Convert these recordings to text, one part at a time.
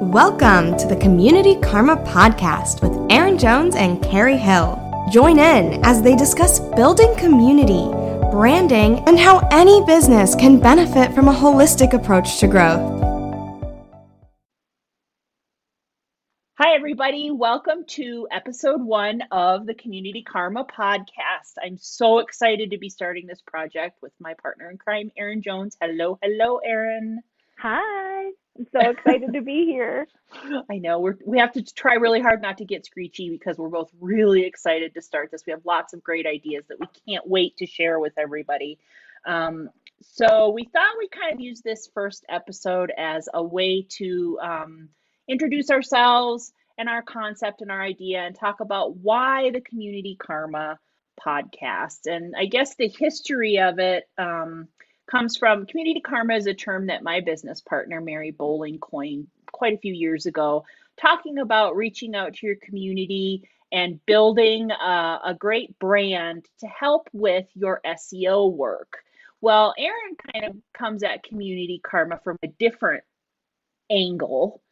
Welcome to the Community Karma Podcast with Erin Jones and Carrie Hill. Join in as they discuss building community, branding, and how any business can benefit from a holistic approach to growth. Hi, everybody. Welcome to episode one of the Community Karma podcast. I'm so excited to be starting this project with my partner in crime, Erin Jones. Hello, hello, Erin. Hi. I'm so excited to be here. I know we're we have to try really hard not to get screechy because we're both really excited to start this. We have lots of great ideas that we can't wait to share with everybody. Um, so we thought we kind of use this first episode as a way to um, introduce ourselves and our concept and our idea and talk about why the community karma podcast. And I guess the history of it. Um, comes from community karma is a term that my business partner Mary Bowling coined quite a few years ago, talking about reaching out to your community and building a, a great brand to help with your SEO work. Well, Erin kind of comes at community karma from a different angle,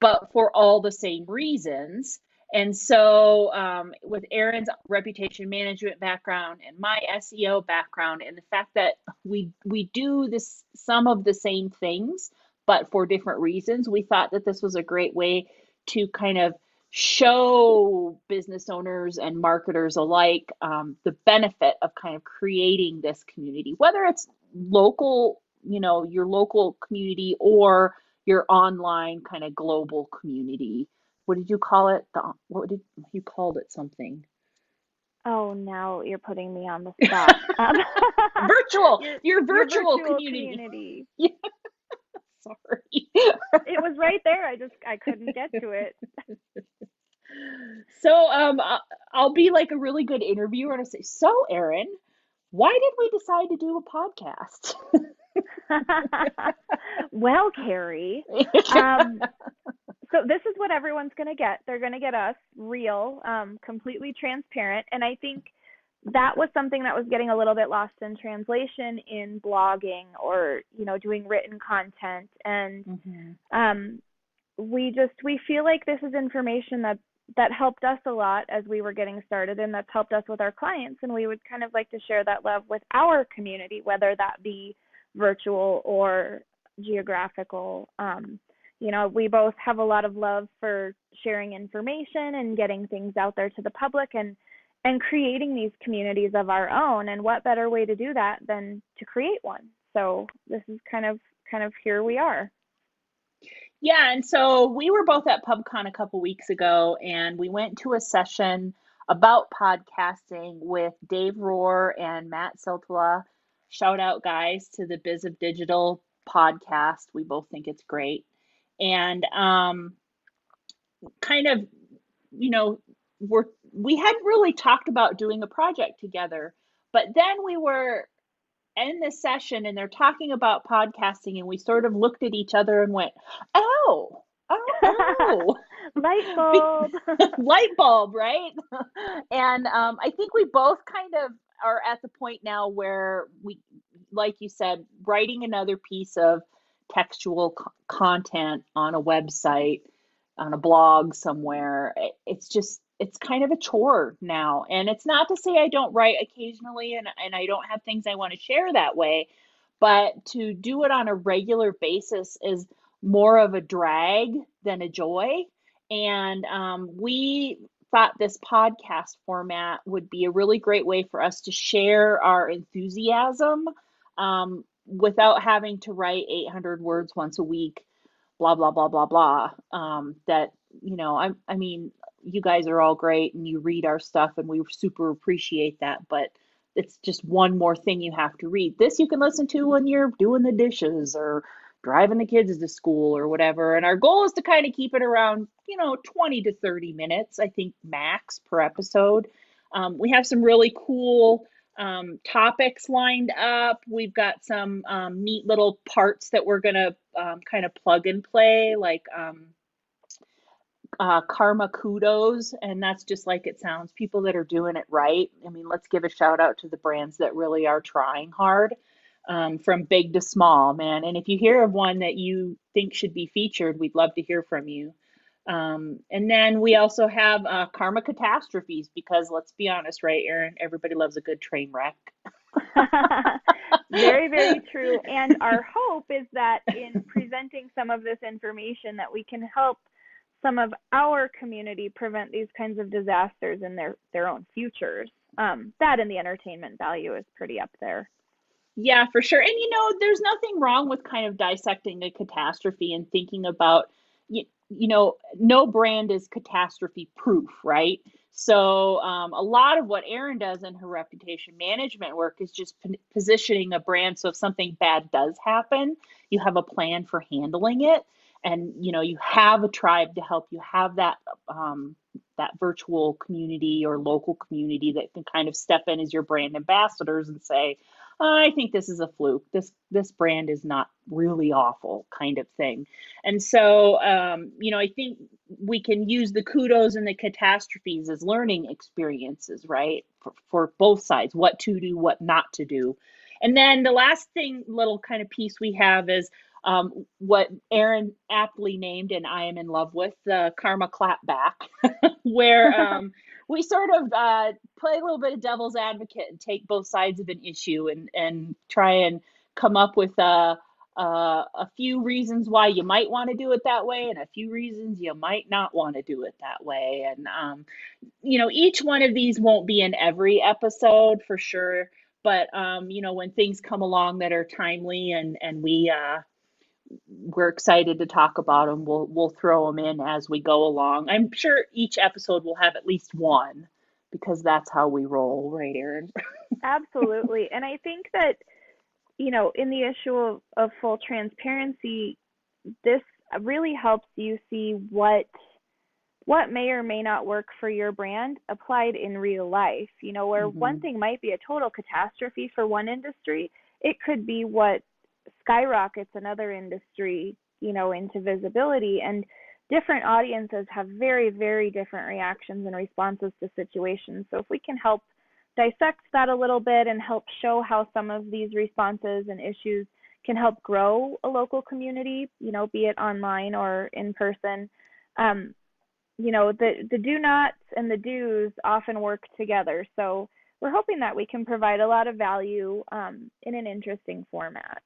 but for all the same reasons. And so, um, with Erin's reputation management background and my SEO background, and the fact that we we do this some of the same things, but for different reasons, we thought that this was a great way to kind of show business owners and marketers alike um, the benefit of kind of creating this community, whether it's local, you know, your local community or your online kind of global community what did you call it? The what did you called it something? Oh, now you're putting me on the spot. Um, virtual, your, virtual, virtual community. community. Yeah. Sorry. it was right there. I just I couldn't get to it. So um, I'll be like a really good interviewer and I say, "So, Erin, why did we decide to do a podcast?" well, Carrie, um, so this is what everyone's going to get. They're going to get us real, um, completely transparent. And I think that was something that was getting a little bit lost in translation in blogging or you know doing written content and mm-hmm. um, we just we feel like this is information that that helped us a lot as we were getting started and that's helped us with our clients and we would kind of like to share that love with our community whether that be virtual or geographical um, you know, we both have a lot of love for sharing information and getting things out there to the public and and creating these communities of our own and what better way to do that than to create one. So this is kind of kind of here we are. Yeah, and so we were both at PubCon a couple weeks ago and we went to a session about podcasting with Dave Rohr and Matt Siltala. Shout out guys to the Biz of Digital podcast. We both think it's great and um, kind of, you know, we're we hadn't really talked about doing a project together, but then we were in this session and they're talking about podcasting, and we sort of looked at each other and went, "Oh, oh." light bulb light bulb right and um, i think we both kind of are at the point now where we like you said writing another piece of textual c- content on a website, on a blog somewhere. It's just it's kind of a chore now. And it's not to say I don't write occasionally and, and I don't have things I want to share that way, but to do it on a regular basis is more of a drag than a joy. And um, we thought this podcast format would be a really great way for us to share our enthusiasm um, without having to write 800 words once a week blah blah blah blah blah um, that you know i i mean you guys are all great and you read our stuff and we super appreciate that but it's just one more thing you have to read. This you can listen to when you're doing the dishes or driving the kids to school or whatever and our goal is to kind of keep it around you know 20 to 30 minutes i think max per episode. Um, we have some really cool um, topics lined up. We've got some um, neat little parts that we're going to um, kind of plug and play, like um, uh, karma kudos. And that's just like it sounds people that are doing it right. I mean, let's give a shout out to the brands that really are trying hard. um, from big to small, man. And if you hear of one that you think should be featured, we'd love to hear from you. Um, and then we also have uh, karma catastrophes because let's be honest, right, Erin? Everybody loves a good train wreck. very, very true. And our hope is that in presenting some of this information, that we can help some of our community prevent these kinds of disasters in their their own futures. Um, that and the entertainment value is pretty up there. Yeah, for sure. And you know, there's nothing wrong with kind of dissecting a catastrophe and thinking about you, know, no brand is catastrophe proof, right? So um, a lot of what Erin does in her reputation management work is just p- positioning a brand so if something bad does happen, you have a plan for handling it, and you know you have a tribe to help you have that um, that virtual community or local community that can kind of step in as your brand ambassadors and say, I think this is a fluke. This this brand is not really awful, kind of thing. And so, um, you know, I think we can use the kudos and the catastrophes as learning experiences, right, for, for both sides, what to do, what not to do. And then the last thing, little kind of piece we have is um, what Erin aptly named, and I am in love with the karma clapback, where um, we sort of uh, play a little bit of devil's advocate and take both sides of an issue and and try and come up with a a, a few reasons why you might want to do it that way and a few reasons you might not want to do it that way. And um, you know each one of these won't be in every episode for sure but um, you know when things come along that are timely and and we uh, we're excited to talk about them. We'll we'll throw them in as we go along. I'm sure each episode will have at least one because that's how we roll, right, Erin? Absolutely. And I think that you know, in the issue of, of full transparency, this really helps you see what what may or may not work for your brand applied in real life. You know, where mm-hmm. one thing might be a total catastrophe for one industry, it could be what skyrockets another industry, you know, into visibility. And different audiences have very, very different reactions and responses to situations. So if we can help dissect that a little bit and help show how some of these responses and issues can help grow a local community, you know, be it online or in person. Um, you know, the the do nots and the do's often work together. So we're hoping that we can provide a lot of value um, in an interesting format.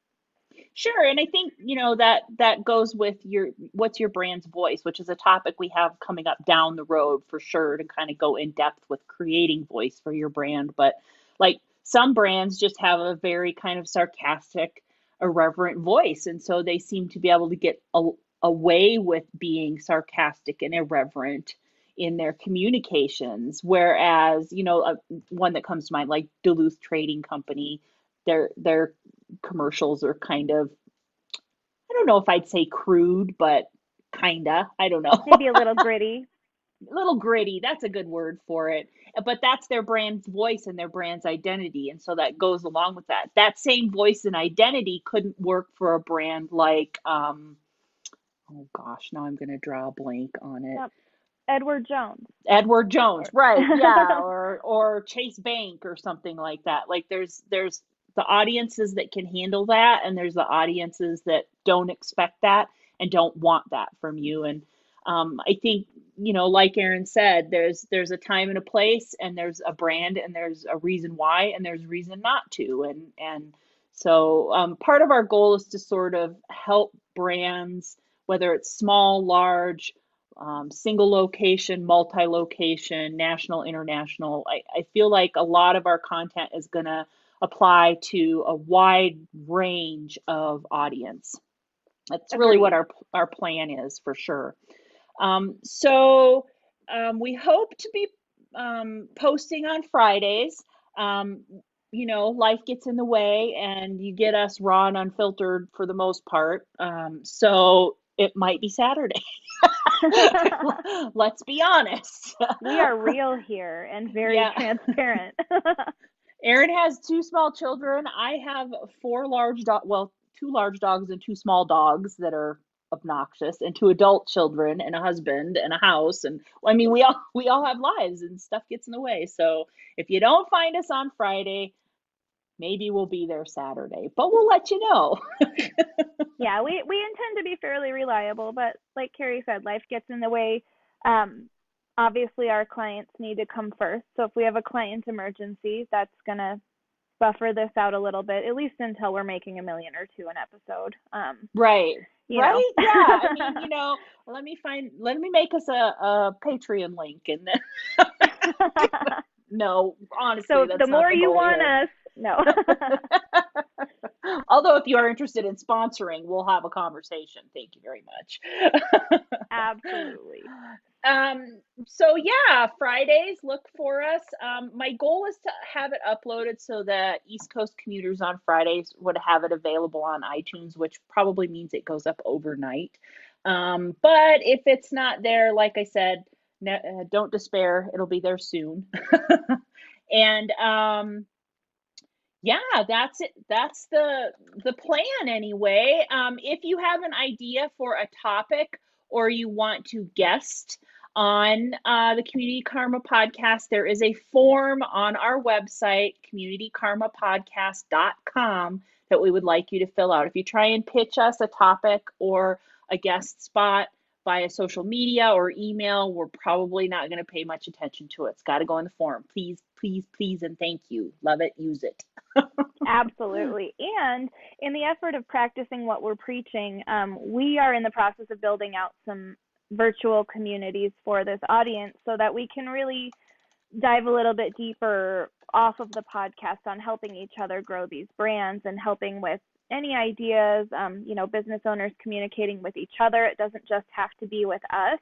Sure, and I think you know that that goes with your what's your brand's voice, which is a topic we have coming up down the road for sure to kind of go in depth with creating voice for your brand. But like some brands just have a very kind of sarcastic, irreverent voice, and so they seem to be able to get a, away with being sarcastic and irreverent in their communications. Whereas you know, a, one that comes to mind like Duluth Trading Company their their commercials are kind of I don't know if I'd say crude, but kinda. I don't know. Maybe a little gritty. a little gritty. That's a good word for it. But that's their brand's voice and their brand's identity. And so that goes along with that. That same voice and identity couldn't work for a brand like um oh gosh, now I'm gonna draw a blank on it. Yep. Edward Jones. Edward Jones, right? Yeah, or or Chase Bank or something like that. Like there's there's the audiences that can handle that and there's the audiences that don't expect that and don't want that from you. And um, i think you know like erin said there's there's a time and a place and there's a brand and there's a reason why and there's reason not to. And and so um, part of our goal is to sort of help brands whether it's small large um, single location multi-location national international I, I feel like a lot of our content is going to apply to a wide range of audience. That's Agreed. really what our our plan is for sure. Um, so um, we hope to be um, posting on Fridays. Um, you know, life gets in the way, and you get us raw and unfiltered for the most part. Um, so it might be Saturday. Let's be honest. we are real here and very yeah. transparent. Erin has two small children. I have four large dog well, two large dogs and two small dogs that are obnoxious and two adult children and a husband and a house and I mean we all we all have lives and stuff gets in the way. So if you don't find us on Friday, maybe we'll be there Saturday, but we'll let you know. yeah, we we intend to be fairly reliable, but like Carrie said, life gets in the way. Um, obviously, our clients need to come first. So if we have a client emergency, that's gonna buffer this out a little bit, at least until we're making a million or two an episode. Um, right. right? yeah. I mean, you know, let me find, let me make us a, a Patreon link and then. no, honestly. So the more the you want here. us, no. Although, if you are interested in sponsoring, we'll have a conversation. Thank you very much. Absolutely. Um, so yeah, Fridays, look for us. Um, my goal is to have it uploaded so that East Coast commuters on Fridays would have it available on iTunes, which probably means it goes up overnight. Um, but if it's not there, like I said, uh, don't despair. It'll be there soon. and um, yeah, that's it. That's the the plan anyway. Um, if you have an idea for a topic or you want to guest on uh, the Community Karma podcast, there is a form on our website, communitykarmapodcast.com, that we would like you to fill out. If you try and pitch us a topic or a guest spot, via social media or email, we're probably not going to pay much attention to it. It's got to go in the form. Please, please, please, and thank you. Love it. Use it. Absolutely. And in the effort of practicing what we're preaching, um, we are in the process of building out some virtual communities for this audience so that we can really dive a little bit deeper off of the podcast on helping each other grow these brands and helping with any ideas, um, you know, business owners communicating with each other. It doesn't just have to be with us.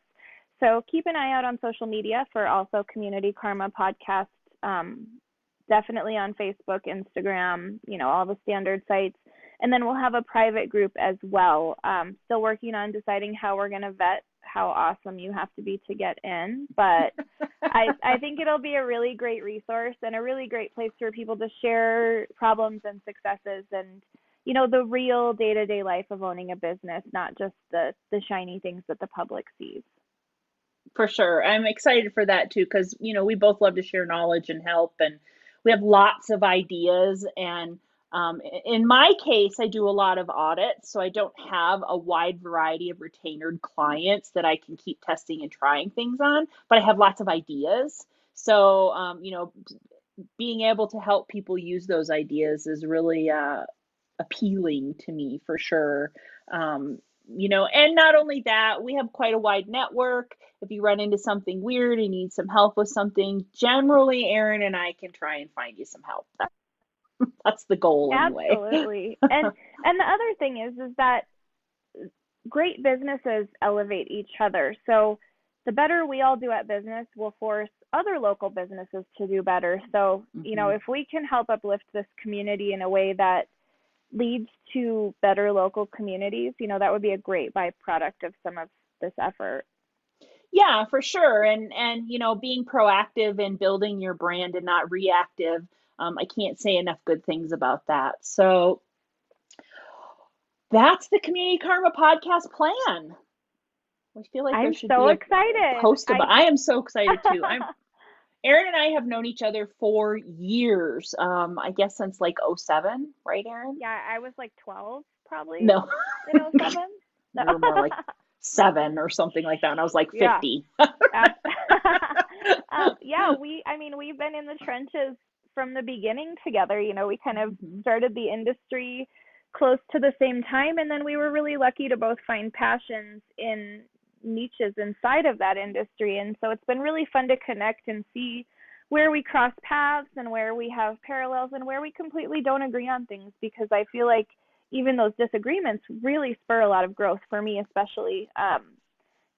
So keep an eye out on social media for also Community Karma Podcast. Um, definitely on Facebook, Instagram, you know, all the standard sites. And then we'll have a private group as well. Um, still working on deciding how we're going to vet how awesome you have to be to get in. But I, I think it'll be a really great resource and a really great place for people to share problems and successes and you know the real day-to-day life of owning a business not just the the shiny things that the public sees for sure i'm excited for that too because you know we both love to share knowledge and help and we have lots of ideas and um, in my case i do a lot of audits so i don't have a wide variety of retainered clients that i can keep testing and trying things on but i have lots of ideas so um, you know being able to help people use those ideas is really uh, appealing to me for sure. Um, you know, and not only that, we have quite a wide network. If you run into something weird and need some help with something, generally Erin and I can try and find you some help. That's the goal anyway. Absolutely. and and the other thing is is that great businesses elevate each other. So the better we all do at business will force other local businesses to do better. So, mm-hmm. you know, mm-hmm. if we can help uplift this community in a way that leads to better local communities, you know, that would be a great byproduct of some of this effort. Yeah, for sure. And and you know, being proactive in building your brand and not reactive. Um, I can't say enough good things about that. So that's the Community Karma podcast plan. I feel like I'm there should so be a excited. post about. I, I am so excited too. I'm Erin and I have known each other for years. Um, I guess since like 07, right, Erin? Yeah, I was like 12 probably. No. In 07? No. Were more like seven or something like that. And I was like 50. Yeah. um, yeah, we, I mean, we've been in the trenches from the beginning together. You know, we kind of mm-hmm. started the industry close to the same time. And then we were really lucky to both find passions in niches inside of that industry. And so it's been really fun to connect and see where we cross paths and where we have parallels and where we completely don't agree on things because I feel like even those disagreements really spur a lot of growth for me, especially. Um,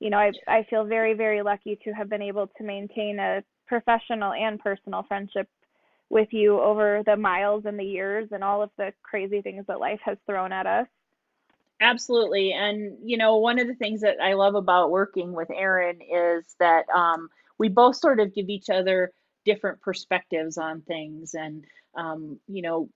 you know, I, I feel very, very lucky to have been able to maintain a professional and personal friendship with you over the miles and the years and all of the crazy things that life has thrown at us. Absolutely. And, you know, one of the things that I love about working with Erin is that um, we both sort of give each other different perspectives on things. And, um, you know,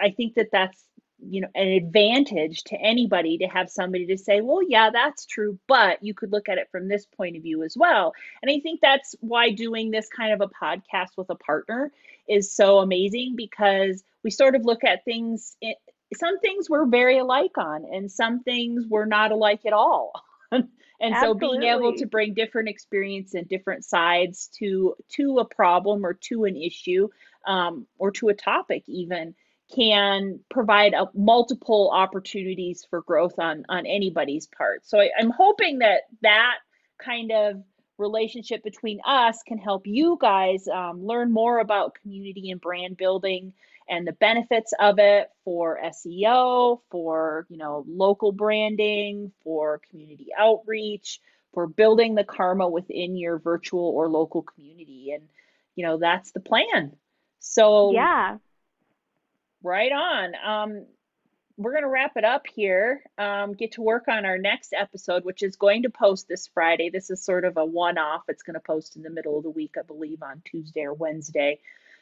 I think that that's, you know, an advantage to anybody to have somebody to say, well, yeah, that's true, but you could look at it from this point of view as well. And I think that's why doing this kind of a podcast with a partner is so amazing because we sort of look at things some things we're very alike on and some things we're not alike at all and Absolutely. so being able to bring different experience and different sides to to a problem or to an issue um, or to a topic even can provide a, multiple opportunities for growth on on anybody's part so I, i'm hoping that that kind of relationship between us can help you guys um, learn more about community and brand building and the benefits of it for SEO, for you know local branding, for community outreach, for building the karma within your virtual or local community, and you know that's the plan. So yeah, right on. Um, we're going to wrap it up here. Um, get to work on our next episode, which is going to post this Friday. This is sort of a one off. It's going to post in the middle of the week, I believe, on Tuesday or Wednesday.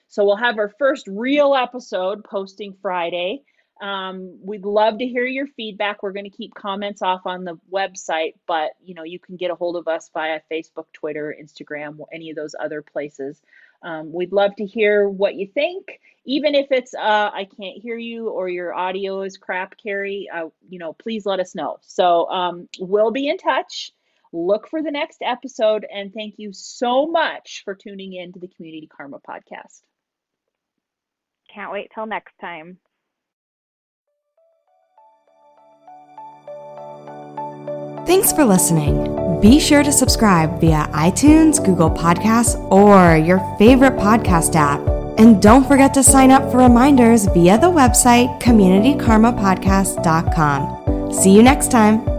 So we'll have our first real episode posting Friday. Um, we'd love to hear your feedback. We're going to keep comments off on the website, but you know you can get a hold of us via Facebook, Twitter, Instagram, any of those other places. Um, we'd love to hear what you think, even if it's uh, I can't hear you or your audio is crap, Carrie. Uh, you know, please let us know. So um, we'll be in touch. Look for the next episode, and thank you so much for tuning in to the Community Karma podcast. Can't wait till next time. Thanks for listening. Be sure to subscribe via iTunes, Google Podcasts, or your favorite podcast app. And don't forget to sign up for reminders via the website communitykarmapodcast.com. See you next time.